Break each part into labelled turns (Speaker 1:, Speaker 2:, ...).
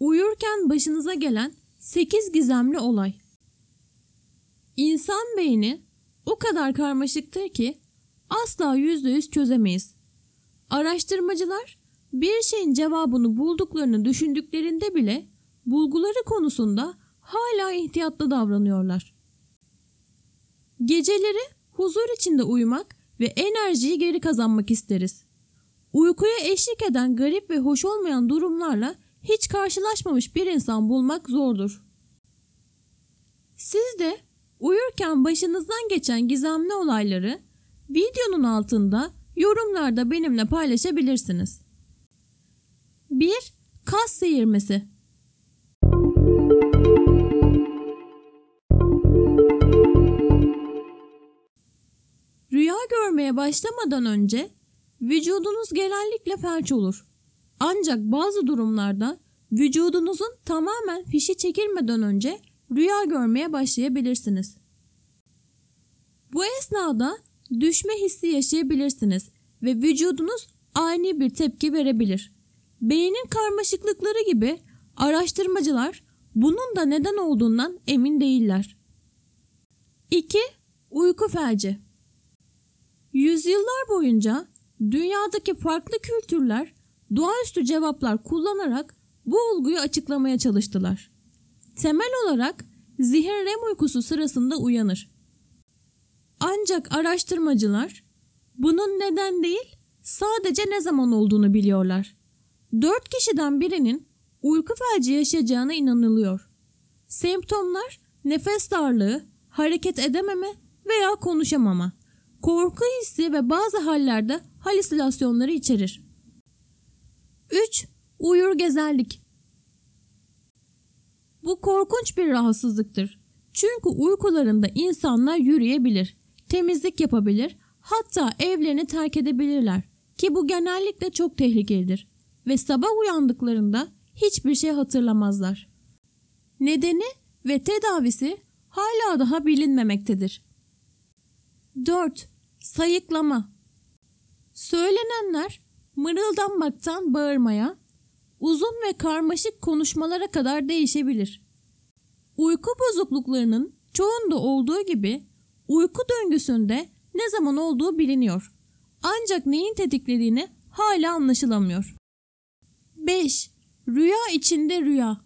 Speaker 1: Uyurken başınıza gelen 8 gizemli olay. İnsan beyni o kadar karmaşıktır ki asla %100 çözemeyiz. Araştırmacılar bir şeyin cevabını bulduklarını düşündüklerinde bile bulguları konusunda hala ihtiyatlı davranıyorlar. Geceleri huzur içinde uyumak ve enerjiyi geri kazanmak isteriz. Uykuya eşlik eden garip ve hoş olmayan durumlarla hiç karşılaşmamış bir insan bulmak zordur. Siz de uyurken başınızdan geçen gizemli olayları videonun altında yorumlarda benimle paylaşabilirsiniz. 1. Kas seyirmesi Rüya görmeye başlamadan önce vücudunuz genellikle felç olur. Ancak bazı durumlarda vücudunuzun tamamen fişi çekilmeden önce rüya görmeye başlayabilirsiniz. Bu esnada düşme hissi yaşayabilirsiniz ve vücudunuz ani bir tepki verebilir. Beynin karmaşıklıkları gibi araştırmacılar bunun da neden olduğundan emin değiller. 2. Uyku felci Yüzyıllar boyunca dünyadaki farklı kültürler doğaüstü cevaplar kullanarak bu olguyu açıklamaya çalıştılar. Temel olarak zihin REM uykusu sırasında uyanır. Ancak araştırmacılar bunun neden değil sadece ne zaman olduğunu biliyorlar. 4 kişiden birinin uyku felci yaşayacağına inanılıyor. Semptomlar nefes darlığı, hareket edememe veya konuşamama, korku hissi ve bazı hallerde halüsinasyonları içerir. 3. Uyur gezerlik Bu korkunç bir rahatsızlıktır. Çünkü uykularında insanlar yürüyebilir, temizlik yapabilir, hatta evlerini terk edebilirler ki bu genellikle çok tehlikelidir ve sabah uyandıklarında hiçbir şey hatırlamazlar. Nedeni ve tedavisi hala daha bilinmemektedir. 4. Sayıklama Söylenenler mırıldanmaktan bağırmaya, uzun ve karmaşık konuşmalara kadar değişebilir. Uyku bozukluklarının çoğunda olduğu gibi uyku döngüsünde ne zaman olduğu biliniyor. Ancak neyin tetiklediğini hala anlaşılamıyor. 5. Rüya içinde rüya.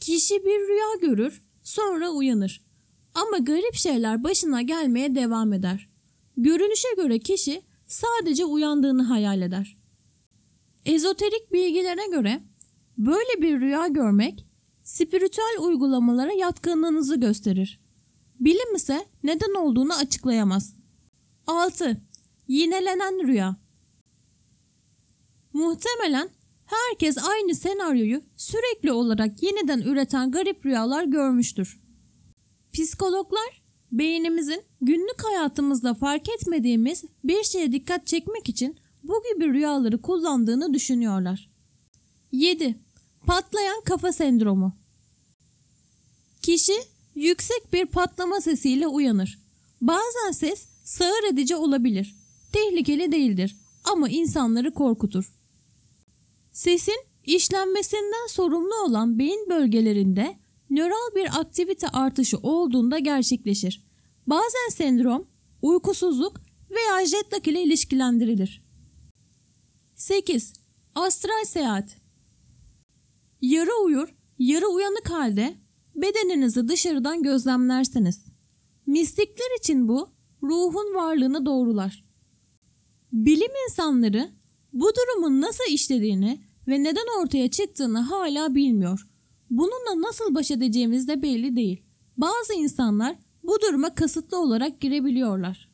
Speaker 1: Kişi bir rüya görür, sonra uyanır. Ama garip şeyler başına gelmeye devam eder. Görünüşe göre kişi sadece uyandığını hayal eder. Ezoterik bilgilere göre böyle bir rüya görmek spiritüel uygulamalara yatkınlığınızı gösterir. Bilim ise neden olduğunu açıklayamaz. 6. Yinelenen rüya Muhtemelen herkes aynı senaryoyu sürekli olarak yeniden üreten garip rüyalar görmüştür. Psikologlar beynimizin günlük hayatımızda fark etmediğimiz bir şeye dikkat çekmek için bu gibi rüyaları kullandığını düşünüyorlar. 7. Patlayan kafa sendromu Kişi yüksek bir patlama sesiyle uyanır. Bazen ses sağır edici olabilir. Tehlikeli değildir ama insanları korkutur. Sesin işlenmesinden sorumlu olan beyin bölgelerinde nöral bir aktivite artışı olduğunda gerçekleşir. Bazen sendrom, uykusuzluk veya jet lag ile ilişkilendirilir. 8. Astral seyahat Yarı uyur, yarı uyanık halde bedeninizi dışarıdan gözlemlersiniz. Mistikler için bu ruhun varlığını doğrular. Bilim insanları bu durumun nasıl işlediğini ve neden ortaya çıktığını hala bilmiyor. Bununla nasıl baş edeceğimiz de belli değil. Bazı insanlar bu duruma kasıtlı olarak girebiliyorlar.